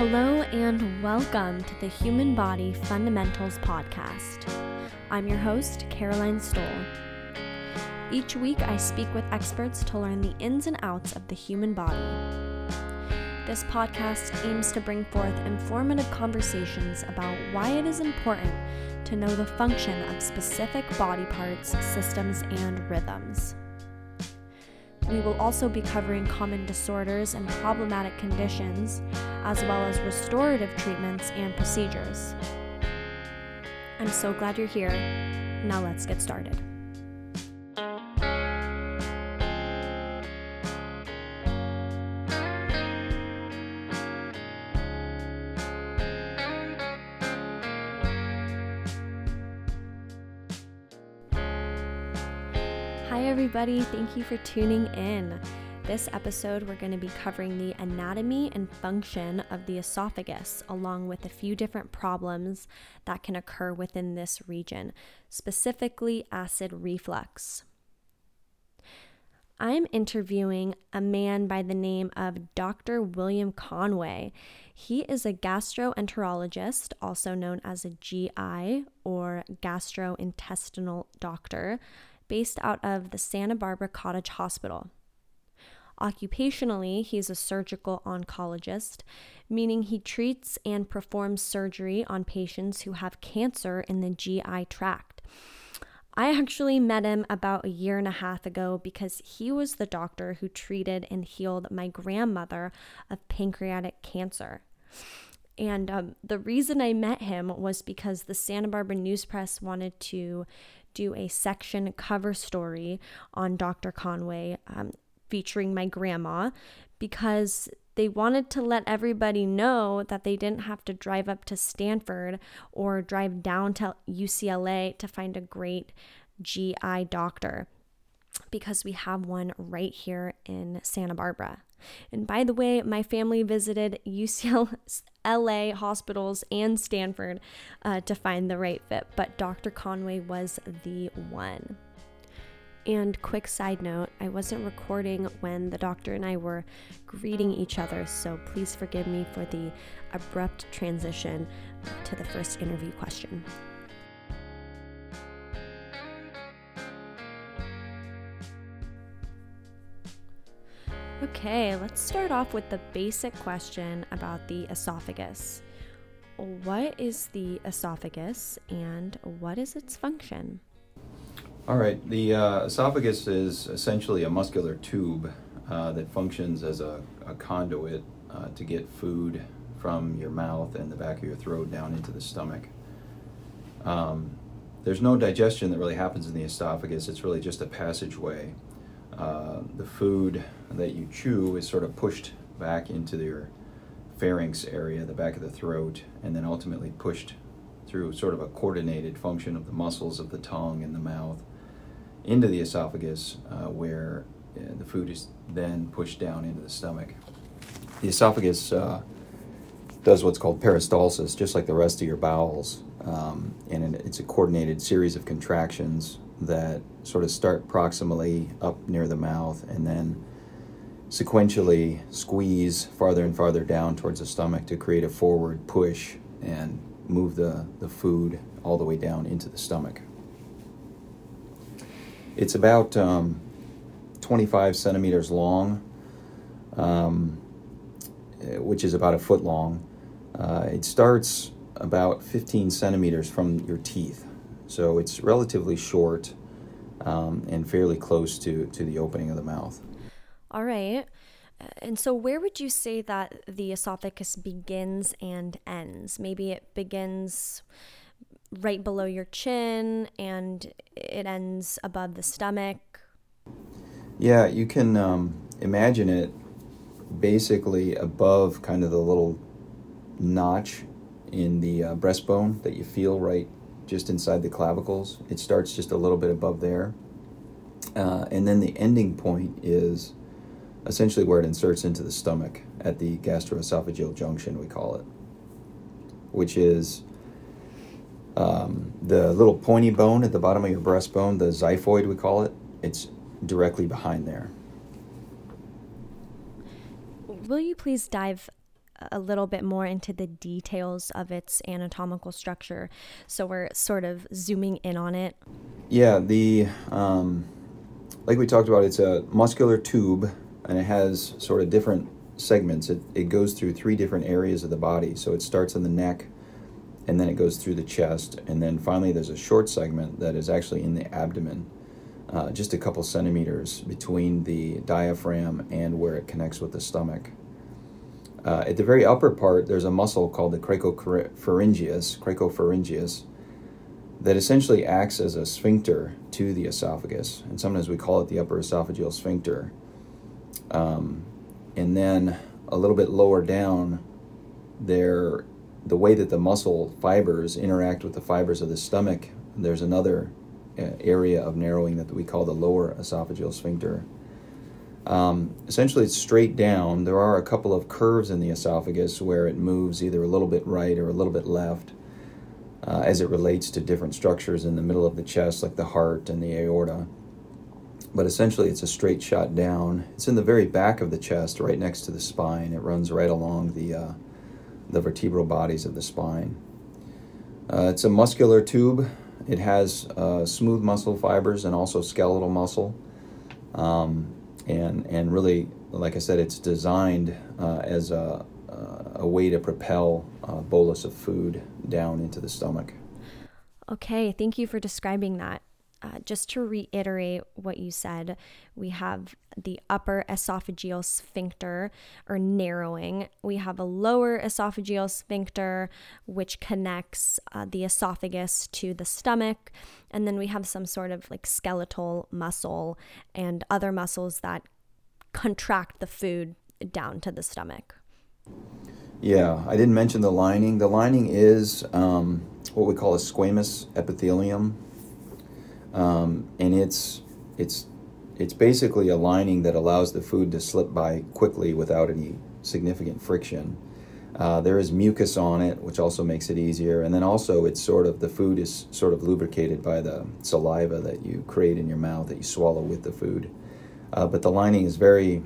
Hello and welcome to the Human Body Fundamentals Podcast. I'm your host, Caroline Stoll. Each week, I speak with experts to learn the ins and outs of the human body. This podcast aims to bring forth informative conversations about why it is important to know the function of specific body parts, systems, and rhythms. We will also be covering common disorders and problematic conditions, as well as restorative treatments and procedures. I'm so glad you're here. Now let's get started. Everybody. Thank you for tuning in. This episode, we're going to be covering the anatomy and function of the esophagus, along with a few different problems that can occur within this region, specifically acid reflux. I'm interviewing a man by the name of Dr. William Conway. He is a gastroenterologist, also known as a GI or gastrointestinal doctor, based out of the Santa Barbara Cottage Hospital. Occupationally, he's a surgical oncologist, meaning he treats and performs surgery on patients who have cancer in the GI tract. I actually met him about a year and a half ago because he was the doctor who treated and healed my grandmother of pancreatic cancer. And um, the reason I met him was because the Santa Barbara News Press wanted to do a section cover story on Dr. Conway um, featuring my grandma because they wanted to let everybody know that they didn't have to drive up to Stanford or drive down to UCLA to find a great GI doctor because we have one right here in Santa Barbara. And by the way, my family visited UCLA hospitals and Stanford uh, to find the right fit, but Dr. Conway was the one. And quick side note, I wasn't recording when the doctor and I were greeting each other, so please forgive me for the abrupt transition to the first interview question. Okay, let's start off with the basic question about the esophagus. What is the esophagus and what is its function? All right, the uh, esophagus is essentially a muscular tube uh, that functions as a, a conduit uh, to get food from your mouth and the back of your throat down into the stomach. Um, there's no digestion that really happens in the esophagus, it's really just a passageway. Uh, the food that you chew is sort of pushed back into your pharynx area, the back of the throat, and then ultimately pushed through sort of a coordinated function of the muscles of the tongue and the mouth into the esophagus, uh, where uh, the food is then pushed down into the stomach. The esophagus uh, does what's called peristalsis, just like the rest of your bowels, um, and it's a coordinated series of contractions that sort of start proximally up near the mouth and then sequentially squeeze farther and farther down towards the stomach to create a forward push and move the, the food all the way down into the stomach. It's about um, 25 centimeters long, um, which is about a foot long. Uh, it starts about 15 centimeters from your teeth. So it's relatively short um, and fairly close to, to the opening of the mouth. All right. And so, where would you say that the esophagus begins and ends? Maybe it begins right below your chin and it ends above the stomach. Yeah, you can um, imagine it basically above kind of the little notch in the uh, breastbone that you feel right just inside the clavicles. It starts just a little bit above there. Uh, and then the ending point is essentially where it inserts into the stomach at the gastroesophageal junction, we call it, which is um, the little pointy bone at the bottom of your breastbone, the xiphoid, we call it. It's directly behind there. Will you please dive a little bit more into the details of its anatomical structure. So we're sort of zooming in on it. Yeah, the um, like we talked about, it's a muscular tube, and it has sort of different segments. It it goes through three different areas of the body. So it starts in the neck, and then it goes through the chest, and then finally there's a short segment that is actually in the abdomen. Uh, just a couple centimeters between the diaphragm and where it connects with the stomach. Uh, at the very upper part, there's a muscle called the cricopharyngeus, cricopharyngeus, that essentially acts as a sphincter to the esophagus, and sometimes we call it the upper esophageal sphincter. Um, and then a little bit lower down, there, the way that the muscle fibers interact with the fibers of the stomach, there's another uh, area of narrowing that we call the lower esophageal sphincter. Um, essentially, it's straight down. There are a couple of curves in the esophagus where it moves either a little bit right or a little bit left uh, as it relates to different structures in the middle of the chest, like the heart and the aorta. But essentially, it's a straight shot down. It's in the very back of the chest, right next to the spine. It runs right along the, uh, the vertebral bodies of the spine. Uh, it's a muscular tube. It has uh, smooth muscle fibers and also skeletal muscle. Um, and and really, like I said, it's designed uh, as a a way to propel a bolus of food down into the stomach. Okay, thank you for describing that. Uh, just to reiterate what you said, we have the upper esophageal sphincter or narrowing. We have a lower esophageal sphincter, which connects uh, the esophagus to the stomach. And then we have some sort of like skeletal muscle and other muscles that contract the food down to the stomach. Yeah, I didn't mention the lining. The lining is um, what we call a squamous epithelium um, and it's it's it's basically a lining that allows the food to slip by quickly without any significant friction. Uh, there is mucus on it, which also makes it easier, and then also it's sort of the food is sort of lubricated by the saliva that you create in your mouth that you swallow with the food. Uh, but the lining is very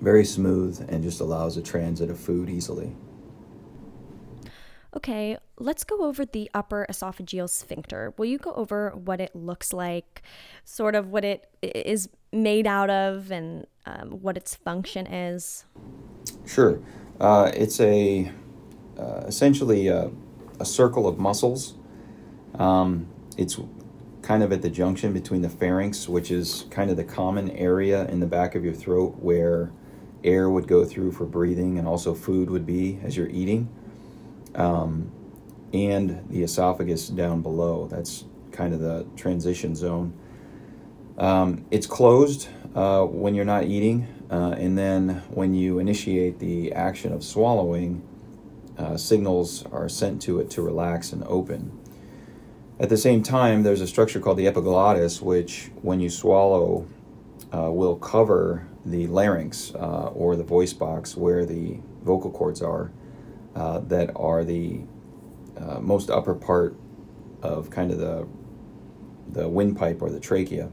very smooth and just allows a transit of food easily. Okay, let's go over the upper esophageal sphincter. Will you go over what it looks like, sort of what it is made out of, and um, what its function is? Sure. Uh, it's a uh, essentially a, a, circle of muscles. Um, it's kind of at the junction between the pharynx, which is kind of the common area in the back of your throat where air would go through for breathing and also food would be as you're eating um, and the esophagus down below. That's kind of the transition zone. Um, it's closed uh, when you're not eating, uh, and then when you initiate the action of swallowing, uh, signals are sent to it to relax and open. At the same time, there's a structure called the epiglottis, which, when you swallow, uh, will cover the larynx uh, or the voice box where the vocal cords are uh, that are the uh, most upper part of kind of the the windpipe or the trachea.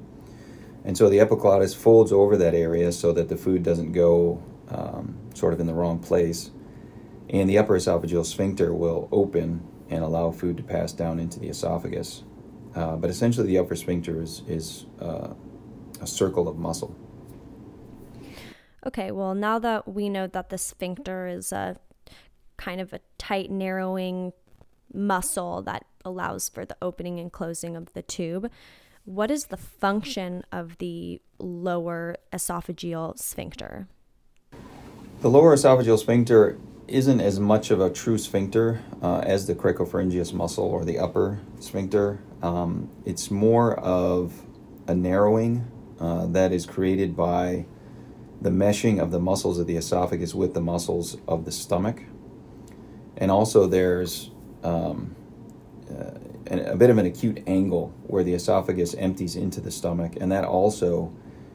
And so the epiglottis folds over that area so that the food doesn't go um, sort of in the wrong place. And the upper esophageal sphincter will open and allow food to pass down into the esophagus. Uh, but essentially, the upper sphincter is, is uh, a circle of muscle. Okay, well, now that we know that the sphincter is a kind of a tight, narrowing muscle that allows for the opening and closing of the tube. What is the function of the lower esophageal sphincter? The lower esophageal sphincter isn't as much of a true sphincter uh, as the cricopharyngeus muscle or the upper sphincter. Um, it's more of a narrowing uh, that is created by the meshing of the muscles of the esophagus with the muscles of the stomach and also there's um, uh, a bit of an acute angle where the esophagus empties into the stomach, and that also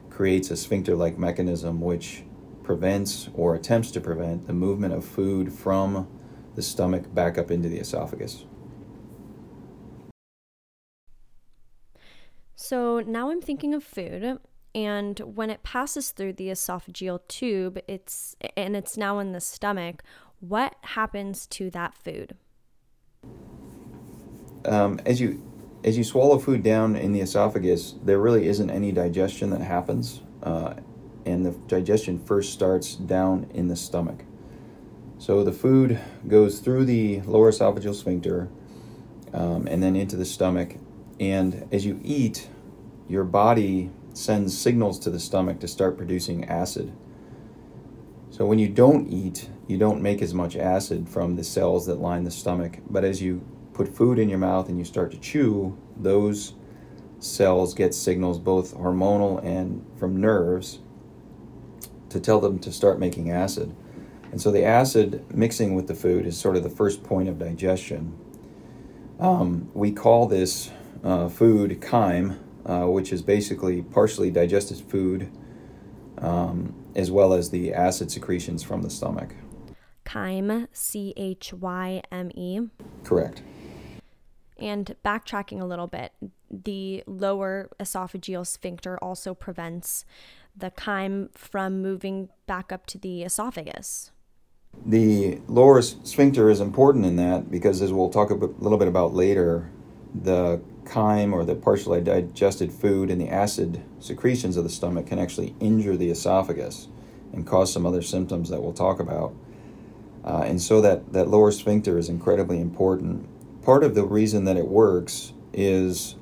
creates a sphincter like mechanism which prevents or attempts to prevent the movement of food from the stomach back up into the esophagus. So now I'm thinking of food and when it passes through the esophageal tube it's and it's now in the stomach What happens to that food? Um, as you as you swallow food down in the esophagus, there really isn't any digestion that happens, uh, and the digestion first starts down in the stomach. So the food goes through the lower esophageal sphincter um, and then into the stomach. And as you eat, your body sends signals to the stomach to start producing acid. So when you don't eat, you don't make as much acid from the cells that line the stomach. But as you put food in your mouth and you start to chew, those cells get signals, both hormonal and from nerves, to tell them to start making acid. And so the acid mixing with the food is sort of the first point of digestion. Um, we call this uh, food chyme, uh, which is basically partially digested food, um, as well as the acid secretions from the stomach. Chyme, C H Y M E. Correct. And backtracking a little bit, the lower esophageal sphincter also prevents the chyme from moving back up to the esophagus. The lower sphincter is important in that because, as we'll talk a little bit about later, the chyme or the partially digested food and the acid secretions of the stomach can actually injure the esophagus and cause some other symptoms that we'll talk about. Uh, and so that, that lower sphincter is incredibly important. Part of the reason that it works is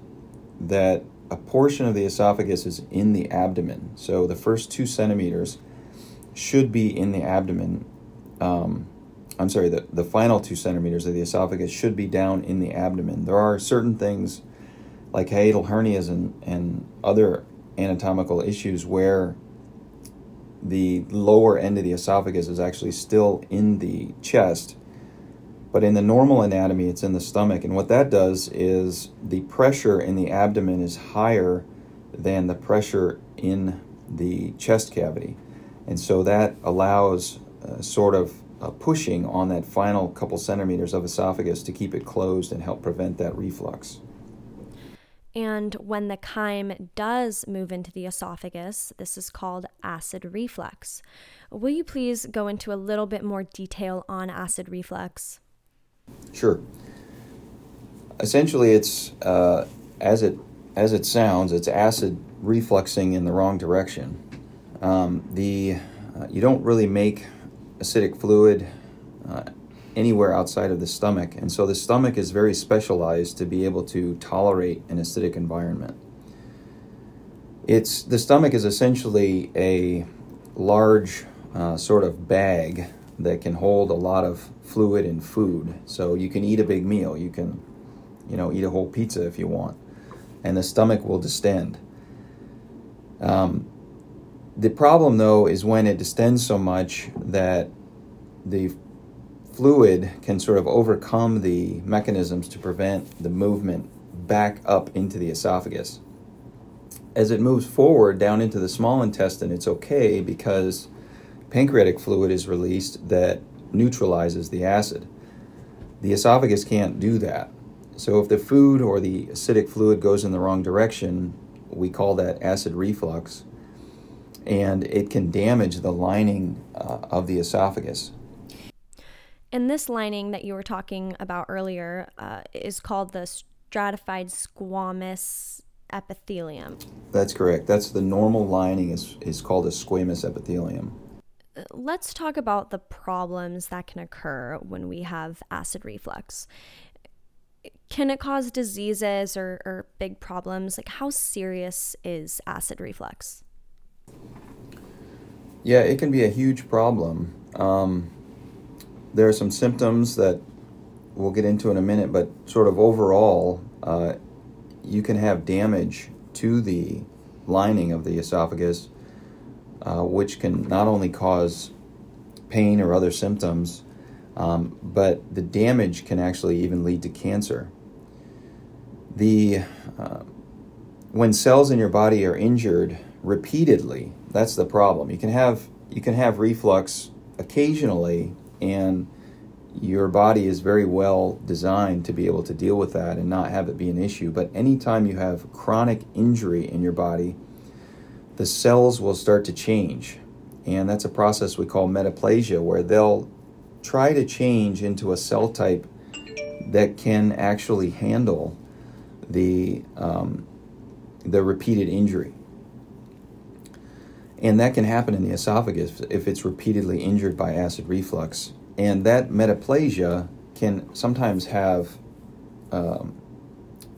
that a portion of the esophagus is in the abdomen. So the first two centimeters should be in the abdomen um, I'm sorry, the, the final two centimeters of the esophagus should be down in the abdomen. There are certain things like hiatal hernias and, and other anatomical issues where the lower end of the esophagus is actually still in the chest. But in the normal anatomy, it's in the stomach. And what that does is the pressure in the abdomen is higher than the pressure in the chest cavity. And so that allows uh, sort of pushing on that final couple centimeters of esophagus to keep it closed and help prevent that reflux. And when the chyme does move into the esophagus, this is called acid reflux. Will you please go into a little bit more detail on acid reflux? Sure. Essentially, it's uh, as it as it sounds, it's acid refluxing in the wrong direction. Um, the uh, you don't really make acidic fluid uh, anywhere outside of the stomach. And so the stomach is very specialized to be able to tolerate an acidic environment. It's the stomach is essentially a large uh, sort of bag that can hold a lot of fluid and food. So you can eat a big meal. You can, you know, eat a whole pizza if you want, and the stomach will distend. Um, the problem, though, is when it distends so much that the fluid can sort of overcome the mechanisms to prevent the movement back up into the esophagus. As it moves forward down into the small intestine, it's okay because pancreatic fluid is released that neutralizes the acid. The esophagus can't do that. So, if the food or the acidic fluid goes in the wrong direction, we call that acid reflux and it can damage the lining uh, of the esophagus. And this lining that you were talking about earlier uh, is called the stratified squamous epithelium. That's correct. That's the normal lining is, is called a squamous epithelium. Let's talk about the problems that can occur when we have acid reflux. Can it cause diseases or, or big problems? Like, how serious is acid reflux? Yeah, it can be a huge problem. Um, there are some symptoms that we'll get into in a minute, but sort of overall, uh, you can have damage to the lining of the esophagus, uh, which can not only cause pain or other symptoms, um, but the damage can actually even lead to cancer. The uh, when cells in your body are injured repeatedly, that's the problem. You can have you can have reflux occasionally and your body is very well designed to be able to deal with that and not have it be an issue. But anytime you have chronic injury in your body, the cells will start to change. And that's a process we call metaplasia, where they'll try to change into a cell type that can actually handle the um, the repeated injury. And that can happen in the esophagus if it's repeatedly injured by acid reflux. And that metaplasia can sometimes have um,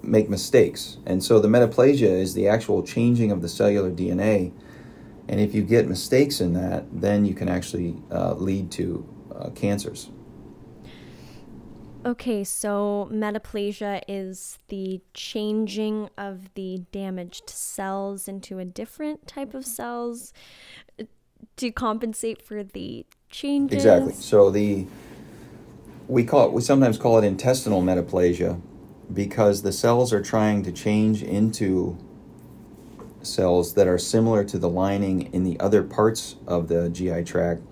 make mistakes. And so the metaplasia is the actual changing of the cellular DNA. And if you get mistakes in that, then you can actually uh, lead to uh, cancers. Okay, so metaplasia is the changing of the damaged cells into a different type of cells uh, to compensate for the changes. Exactly. So the we call it we sometimes call it intestinal metaplasia because the cells are trying to change into cells that are similar to the lining in the other parts of the GI tract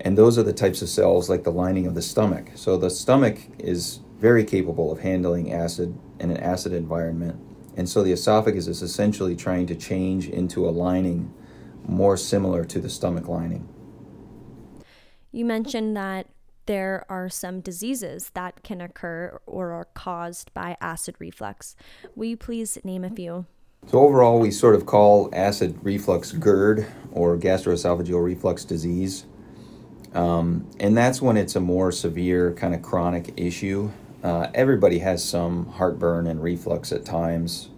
and those are the types of cells like the lining of the stomach. So the stomach is very capable of handling acid in an acid environment. And so the esophagus is essentially trying to change into a lining more similar to the stomach lining. You mentioned that there are some diseases that can occur or are caused by acid reflux. Will you please name a few? So, overall, we sort of call acid reflux GERD or gastroesophageal reflux disease. Um, and that's when it's a more severe kind of chronic issue. Uh, everybody has some heartburn and reflux at times,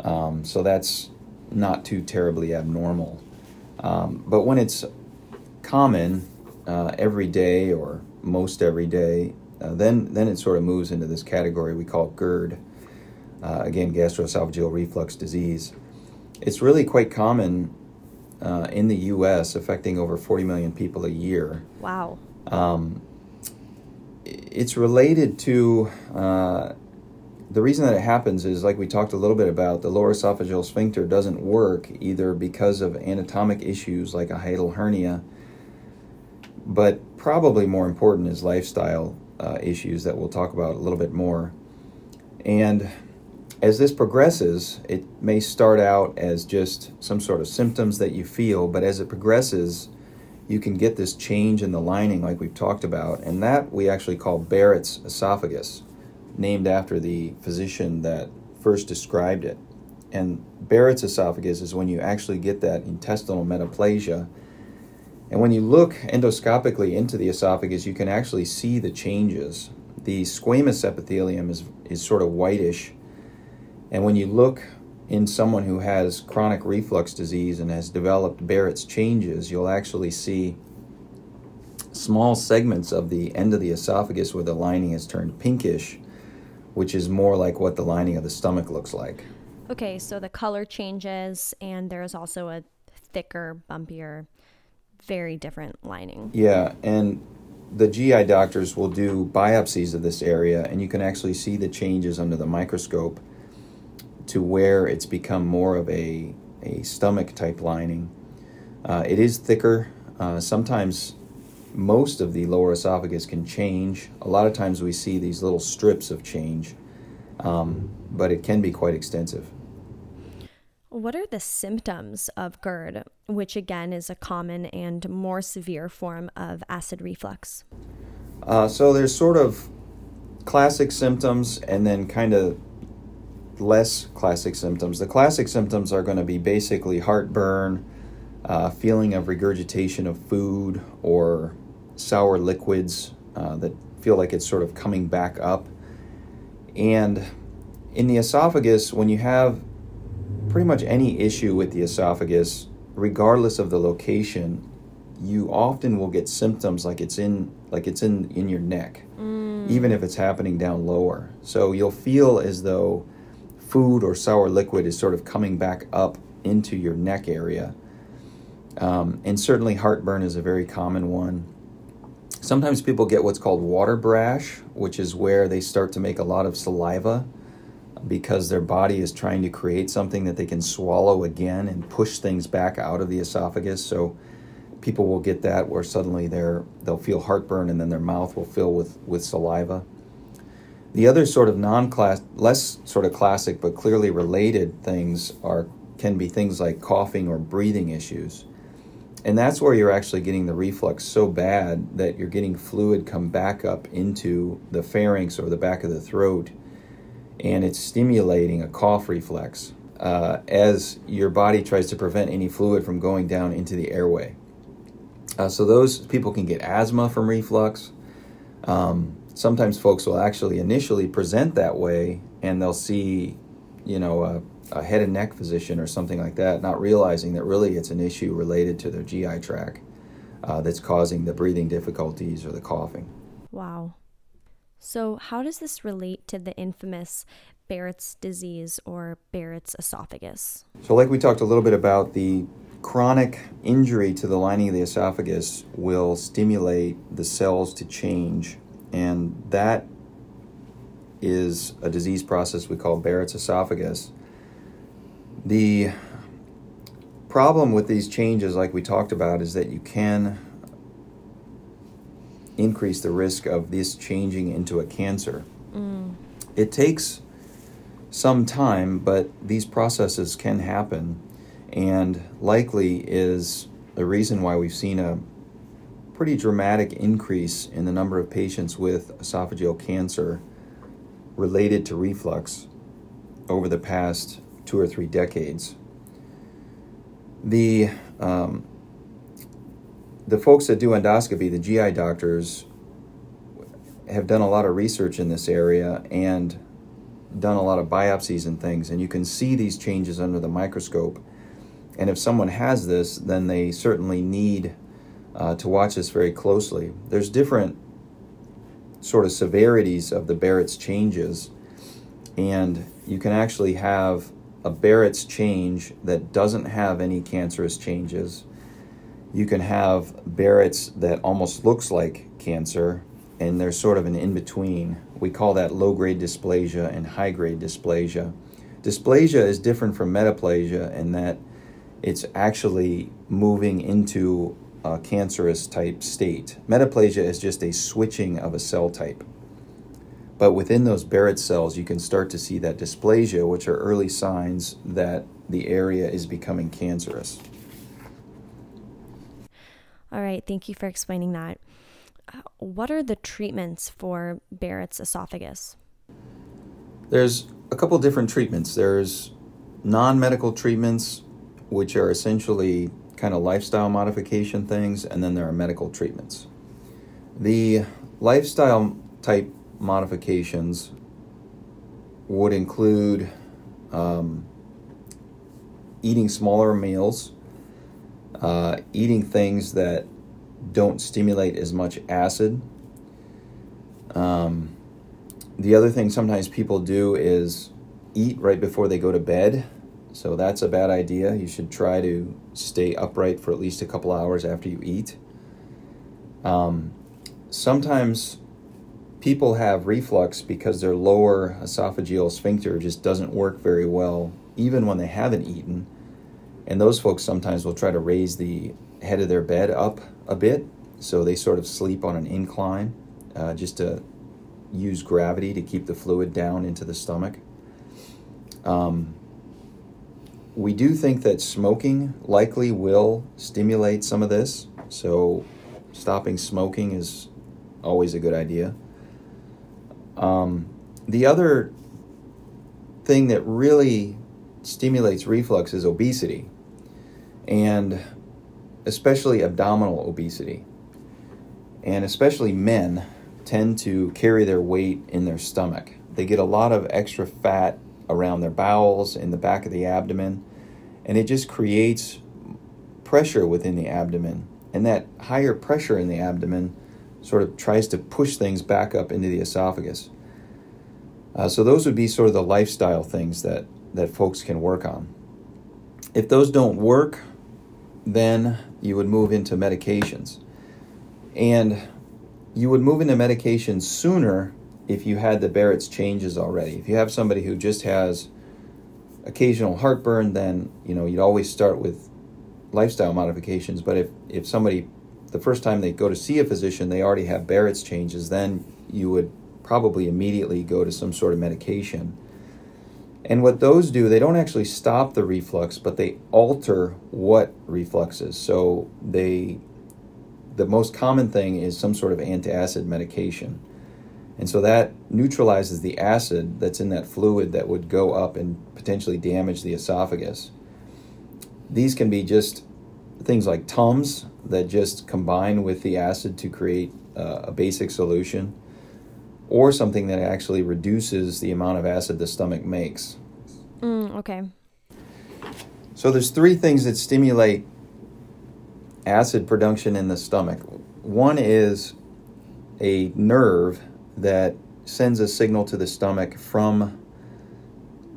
um, so that's not too terribly abnormal. Um, but when it's common uh, every day or most every day, uh, then then it sort of moves into this category we call GERD. Uh, again, gastroesophageal reflux disease. It's really quite common uh, in the U.S., affecting over 40 million people a year. Wow. Um, it's related to uh, the reason that it happens is like we talked a little bit about the lower esophageal sphincter doesn't work either because of anatomic issues like a hiatal hernia, but probably more important is lifestyle uh, issues that we'll talk about a little bit more. And as this progresses, it may start out as just some sort of symptoms that you feel, but as it progresses, you can get this change in the lining, like we've talked about, and that we actually call Barrett's esophagus, named after the physician that first described it. And Barrett's esophagus is when you actually get that intestinal metaplasia. And when you look endoscopically into the esophagus, you can actually see the changes. The squamous epithelium is, is sort of whitish and when you look in someone who has chronic reflux disease and has developed Barrett's changes, you'll actually see small segments of the end of the esophagus where the lining has turned pinkish, which is more like what the lining of the stomach looks like. Okay, so the color changes, and there's also a thicker, bumpier, very different lining. Yeah, and the GI doctors will do biopsies of this area, and you can actually see the changes under the microscope to where it's become more of a, a stomach type lining. Uh, it is thicker. Uh, sometimes most of the lower esophagus can change. A lot of times we see these little strips of change, um, but it can be quite extensive. What are the symptoms of GERD, which again is a common and more severe form of acid reflux? Uh, so there's sort of classic symptoms and then kind of less classic symptoms. The classic symptoms are going to be basically heartburn, uh, feeling of regurgitation of food, or sour liquids uh, that feel like it's sort of coming back up. And in the esophagus, when you have pretty much any issue with the esophagus, regardless of the location, you often will get symptoms like it's in like it's in in your neck, mm. even if it's happening down lower. So you'll feel as though food or sour liquid is sort of coming back up into your neck area. Um, and certainly, heartburn is a very common one. Sometimes people get what's called water brash, which is where they start to make a lot of saliva because their body is trying to create something that they can swallow again and push things back out of the esophagus. So people will get that where suddenly they're, they'll feel heartburn and then their mouth will fill with, with saliva. The other sort of non-class, less sort of classic but clearly related things are can be things like coughing or breathing issues. and that's where you're actually getting the reflux so bad that you're getting fluid come back up into the pharynx or the back of the throat, and it's stimulating a cough reflex uh, as your body tries to prevent any fluid from going down into the airway. Uh, so those people can get asthma from reflux. Um, sometimes folks will actually initially present that way, and they'll see, you know, a, a, head and neck physician or something like that, not realizing that really it's an issue related to their GI tract uh, that's causing the breathing difficulties or the coughing. Wow. So, how does this relate to the infamous Barrett's disease or Barrett's esophagus? So, like we talked a little bit about, the chronic injury to the lining of the esophagus will stimulate the cells to change, and that is a disease process we call Barrett's esophagus. The problem with these changes, like we talked about, is that you can increase the risk of this changing into a cancer. Mm. It takes some time, but these processes can happen, and likely is the reason why we've seen a pretty dramatic increase in the number of patients with esophageal cancer related to reflux over the past two or three decades. The um, the folks that do endoscopy, the GI doctors, have done a lot of research in this area and done a lot of biopsies and things, and you can see these changes under the microscope. And if someone has this, then they certainly need uh, to watch this very closely. There's different sort of severities of the Barrett's changes, and you can actually have a Barrett's change that doesn't have any cancerous changes you can have Barrett's that almost looks like cancer, and there's sort of an in between. We call that low grade dysplasia and high grade dysplasia. Dysplasia is different from metaplasia in that it's actually moving into a cancerous type state. Metaplasia is just a switching of a cell type. But within those Barrett cells, you can start to see that dysplasia, which are early signs that the area is becoming cancerous. All right, thank you for explaining that. Uh, what are the treatments for Barrett's esophagus? There's a couple different treatments. There's non medical treatments, which are essentially kind of lifestyle modification things, and then there are medical treatments. The lifestyle type modifications would include um, eating smaller meals, uh, eating things that don't stimulate as much acid. Um, the other thing sometimes people do is eat right before they go to bed. So that's a bad idea. You should try to stay upright for at least a couple hours after you eat. Um, sometimes people have reflux because their lower esophageal sphincter just doesn't work very well, even when they haven't eaten. And those folks sometimes will try to raise the head of their bed up a bit, so they sort of sleep on an incline uh, just to use gravity to keep the fluid down into the stomach. Um, we do think that smoking likely will stimulate some of this, so stopping smoking is always a good idea. Um, the other thing that really stimulates reflux is obesity and especially abdominal obesity. And especially men tend to carry their weight in their stomach. They get a lot of extra fat around their bowels, in the back of the abdomen, and it just creates pressure within the abdomen. And that higher pressure in the abdomen sort of tries to push things back up into the esophagus. Uh, so, those would be sort of the lifestyle things that, that folks can work on. If those don't work, then you would move into medications. And you would move into medications sooner if you had the Barrett's changes already. If you have somebody who just has occasional heartburn, then you know you'd always start with lifestyle modifications. But if, if somebody the first time they go to see a physician, they already have Barrett's changes, then you would probably immediately go to some sort of medication. And what those do, they don't actually stop the reflux, but they alter what reflux is. So they the most common thing is some sort of antacid medication. And so that neutralizes the acid that's in that fluid that would go up and potentially damage the esophagus. These can be just things like Tums that just combine with the acid to create uh, a basic solution, or something that actually reduces the amount of acid the stomach makes. Mm, okay. So there's three things that stimulate acid production in the stomach. One is a nerve that sends a signal to the stomach from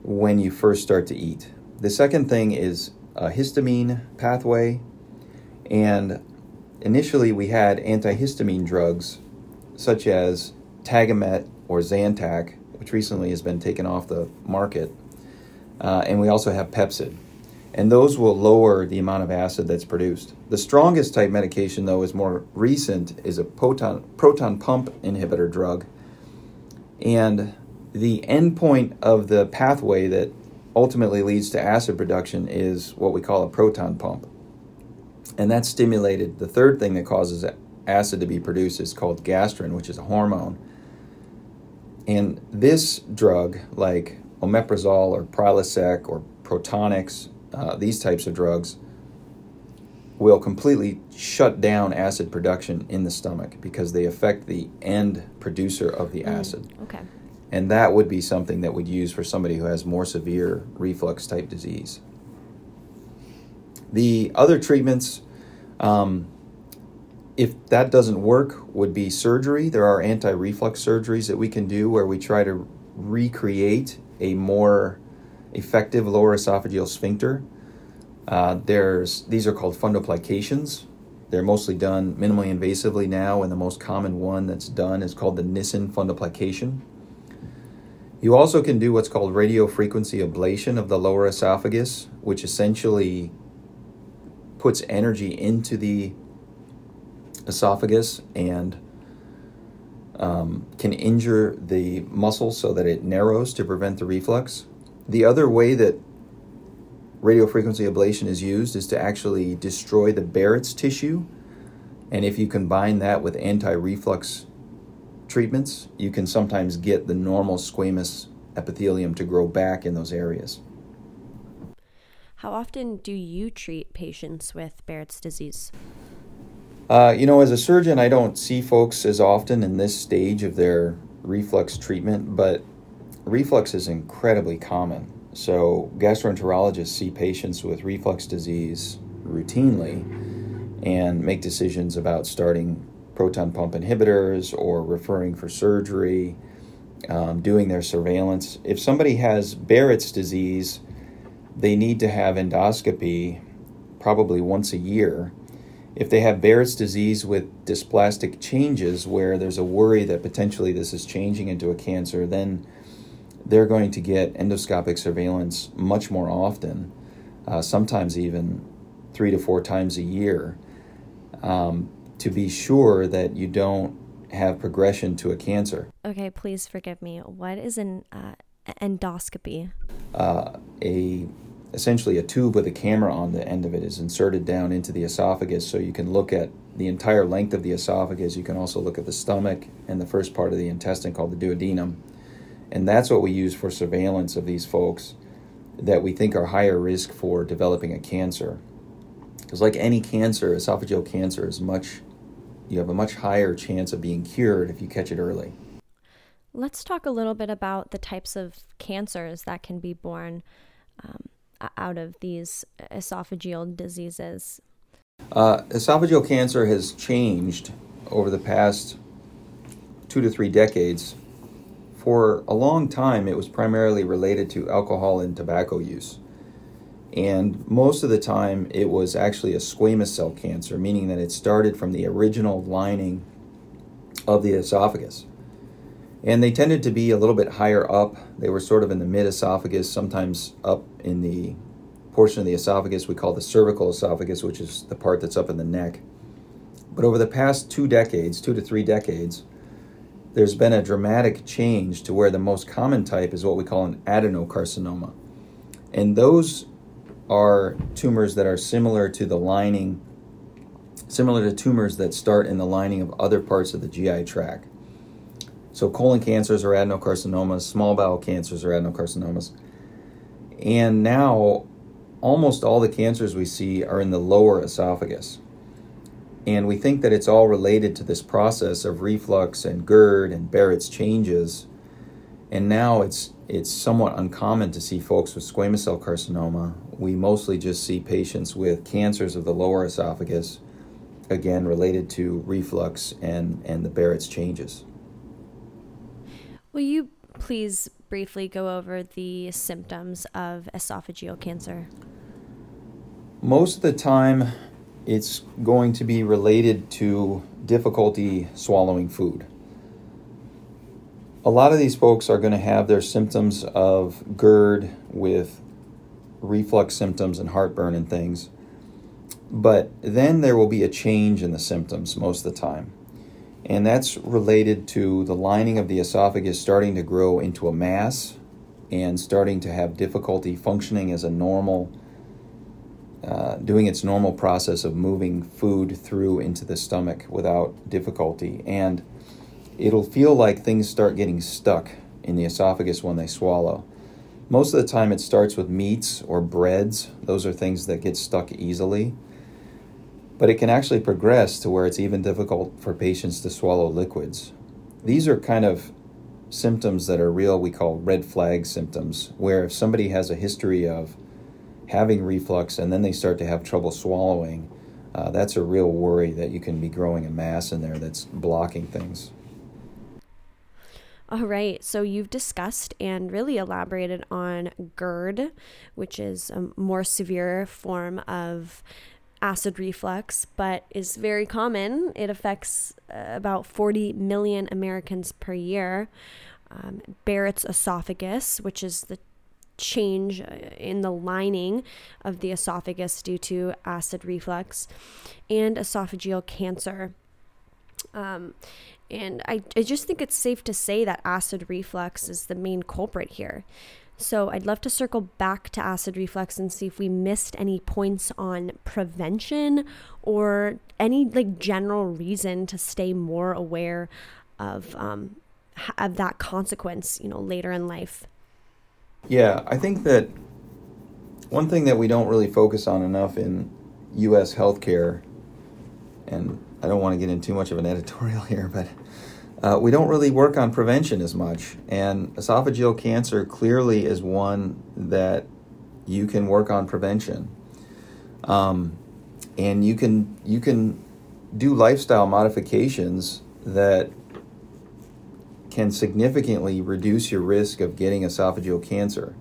when you first start to eat. The second thing is a histamine pathway, and initially we had antihistamine drugs such as Tagamet or Zantac, which recently has been taken off the market, uh, and we also have Pepcid and those will lower the amount of acid that's produced. The strongest type medication, though, is more recent, is a proton, proton pump inhibitor drug. And the endpoint of the pathway that ultimately leads to acid production is what we call a proton pump. And that's stimulated. The third thing that causes acid to be produced is called gastrin, which is a hormone. And this drug, like omeprazole or Prilosec or Protonix, uh, these types of drugs will completely shut down acid production in the stomach because they affect the end producer of the mm, acid. Okay. And that would be something that would use for somebody who has more severe reflux type disease. The other treatments, um, if that doesn't work, would be surgery. There are anti reflux surgeries that we can do where we try to recreate a more effective lower esophageal sphincter. Uh, there's these are called fundoplications. They're mostly done minimally invasively now, and the most common one that's done is called the Nissen fundoplication. You also can do what's called radiofrequency ablation of the lower esophagus, which essentially puts energy into the esophagus and um, can injure the muscle so that it narrows to prevent the reflux. The other way that radiofrequency ablation is used is to actually destroy the Barrett's tissue. And if you combine that with anti reflux treatments, you can sometimes get the normal squamous epithelium to grow back in those areas. How often do you treat patients with Barrett's disease? Uh, you know, as a surgeon, I don't see folks as often in this stage of their reflux treatment, but reflux is incredibly common. So, gastroenterologists see patients with reflux disease routinely and make decisions about starting proton pump inhibitors or referring for surgery, um, doing their surveillance. If somebody has Barrett's disease, they need to have endoscopy probably once a year. If they have Barrett's disease with dysplastic changes, where there's a worry that potentially this is changing into a cancer, then they're going to get endoscopic surveillance much more often, uh, sometimes even three to four times a year, um, to be sure that you don't have progression to a cancer. Okay, please forgive me. What is an uh, endoscopy? Uh, a essentially a tube with a camera on the end of it is inserted down into the esophagus, so you can look at the entire length of the esophagus. You can also look at the stomach and the first part of the intestine called the duodenum and that's what we use for surveillance of these folks that we think are higher risk for developing a cancer. Because, like any cancer, esophageal cancer is much, you have a much higher chance of being cured if you catch it early. Let's talk a little bit about the types of cancers that can be born um, out of these esophageal diseases. Uh, esophageal cancer has changed over the past two to three decades for a long time, it was primarily related to alcohol and tobacco use. And most of the time, it was actually a squamous cell cancer, meaning that it started from the original lining of the esophagus. And they tended to be a little bit higher up. They were sort of in the mid esophagus, sometimes up in the portion of the esophagus we call the cervical esophagus, which is the part that's up in the neck. But over the past two decades, two to three decades, there's been a dramatic change to where the most common type is what we call an adenocarcinoma. And those are tumors that are similar to the lining, similar to tumors that start in the lining of other parts of the GI tract. So, colon cancers are adenocarcinomas, small bowel cancers are adenocarcinomas. And now, almost all the cancers we see are in the lower esophagus. And we think that it's all related to this process of reflux and GERD and Barrett's changes. And now it's it's somewhat uncommon to see folks with squamous cell carcinoma. We mostly just see patients with cancers of the lower esophagus, again related to reflux and, and the Barrett's changes. Will you please briefly go over the symptoms of esophageal cancer? Most of the time, it's going to be related to difficulty swallowing food. A lot of these folks are going to have their symptoms of GERD with reflux symptoms and heartburn and things. But then there will be a change in the symptoms most of the time. And that's related to the lining of the esophagus starting to grow into a mass and starting to have difficulty functioning as a normal uh, doing its normal process of moving food through into the stomach without difficulty. And it'll feel like things start getting stuck in the esophagus when they swallow. Most of the time, it starts with meats or breads. Those are things that get stuck easily. But it can actually progress to where it's even difficult for patients to swallow liquids. These are kind of symptoms that are real, we call red flag symptoms, where if somebody has a history of having reflux and then they start to have trouble swallowing, uh, that's a real worry that you can be growing a mass in there that's blocking things. All right, so you've discussed and really elaborated on GERD, which is a more severe form of acid reflux, but is very common. It affects uh, about 40 million Americans per year. Um, Barrett's esophagus, which is the change uh, in the lining of the esophagus due to acid reflux, and esophageal cancer. Um, and I, I just think it's safe to say that acid reflux is the main culprit here. So I'd love to circle back to acid reflux and see if we missed any points on prevention or any like general reason to stay more aware of um, of that consequence, you know, later in life. Yeah, I think that one thing that we don't really focus on enough in U.S. healthcare, and I don't want to get in too much of an editorial here, but uh, we don't really work on prevention as much. And esophageal cancer clearly is one that you can work on prevention. Um, and you can you can do lifestyle modifications that can significantly reduce your risk of getting esophageal cancer.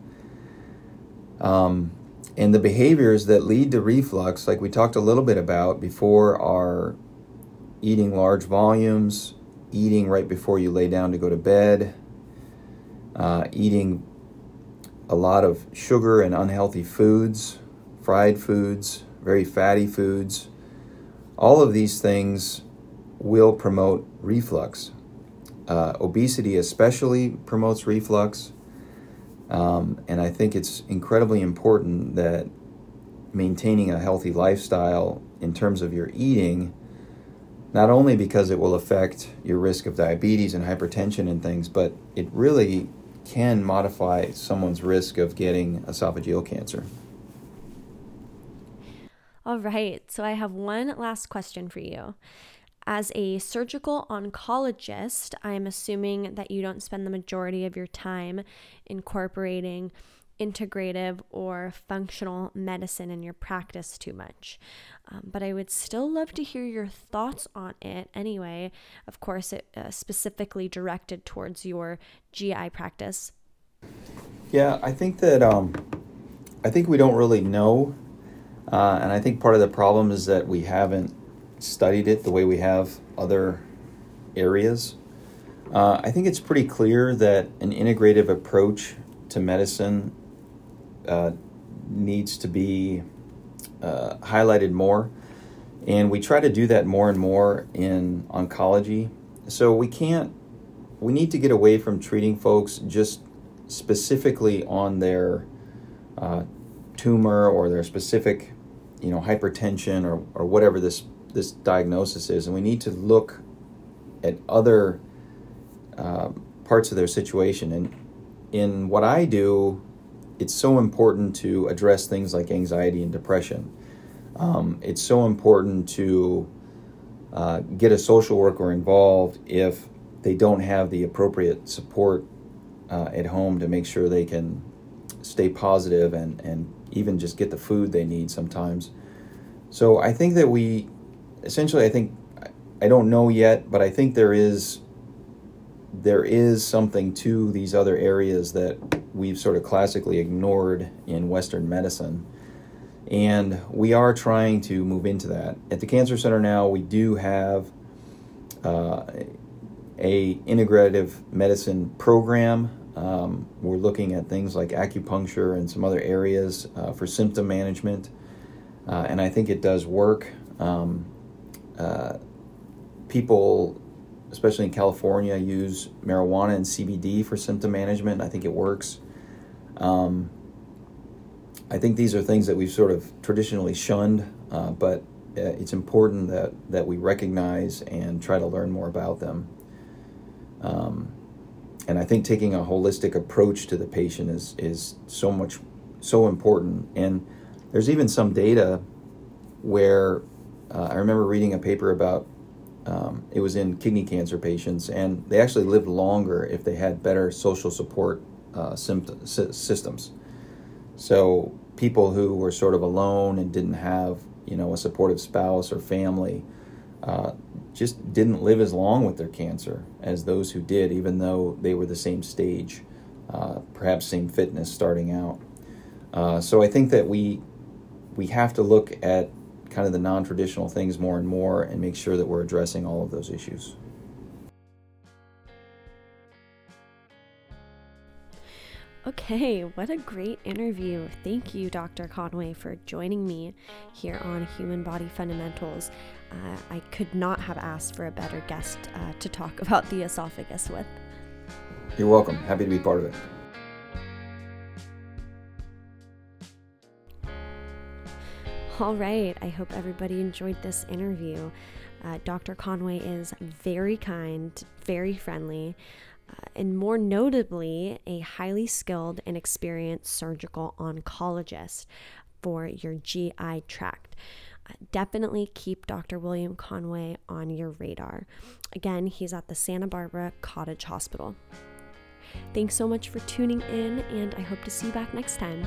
Um, and the behaviors that lead to reflux, like we talked a little bit about before, are eating large volumes, eating right before you lay down to go to bed, uh, eating a lot of sugar and unhealthy foods, fried foods, very fatty foods. All of these things will promote reflux. Uh, obesity, especially, promotes reflux. Um, and I think it's incredibly important that maintaining a healthy lifestyle in terms of your eating, not only because it will affect your risk of diabetes and hypertension and things, but it really can modify someone's risk of getting esophageal cancer. All right, so I have one last question for you. As a surgical oncologist, I'm assuming that you don't spend the majority of your time incorporating integrative or functional medicine in your practice too much. Um, but I would still love to hear your thoughts on it anyway. Of course, it uh, specifically directed towards your GI practice. Yeah, I think that um, I think we don't really know, uh, and I think part of the problem is that we haven't studied it the way we have other areas. Uh, I think it's pretty clear that an integrative approach to medicine uh, needs to be uh, highlighted more. And we try to do that more and more in oncology. So we can't we need to get away from treating folks just specifically on their uh, tumor or their specific, you know, hypertension or, or whatever this this diagnosis is, and we need to look at other uh, parts of their situation. And in what I do, it's so important to address things like anxiety and depression. Um, it's so important to uh, get a social worker involved if they don't have the appropriate support uh, at home to make sure they can stay positive and, and even just get the food they need sometimes. So I think that we essentially, I think, I don't know yet, but I think there is there is something to these other areas that we've sort of classically ignored in Western medicine. And we are trying to move into that. At the Cancer Center now, we do have uh, a integrative medicine program. Um, we're looking at things like acupuncture and some other areas uh, for symptom management, uh, and I think it does work. Um, uh, people, especially in California, use marijuana and CBD for symptom management. I think it works. Um, I think these are things that we've sort of traditionally shunned, uh, but uh, it's important that, that we recognize and try to learn more about them. Um, and I think taking a holistic approach to the patient is, is so much so important. And there's even some data where uh, I remember reading a paper about um, it was in kidney cancer patients, and they actually lived longer if they had better social support uh, symptom, systems. So people who were sort of alone and didn't have you know a supportive spouse or family uh, just didn't live as long with their cancer as those who did, even though they were the same stage, uh, perhaps same fitness starting out. Uh, so I think that we we have to look at kind of the non traditional things more and more and make sure that we're addressing all of those issues. Okay, what a great interview. Thank you, Dr. Conway, for joining me here on Human Body Fundamentals. Uh, I could not have asked for a better guest uh, to talk about the esophagus with. You're welcome. Happy to be part of it. All right, I hope everybody enjoyed this interview. Uh, Dr. Conway is very kind, very friendly, uh, and more notably, a highly skilled and experienced surgical oncologist for your GI tract. Uh, definitely keep Dr. William Conway on your radar. Again, he's at the Santa Barbara Cottage Hospital. Thanks so much for tuning in, and I hope to see you back next time.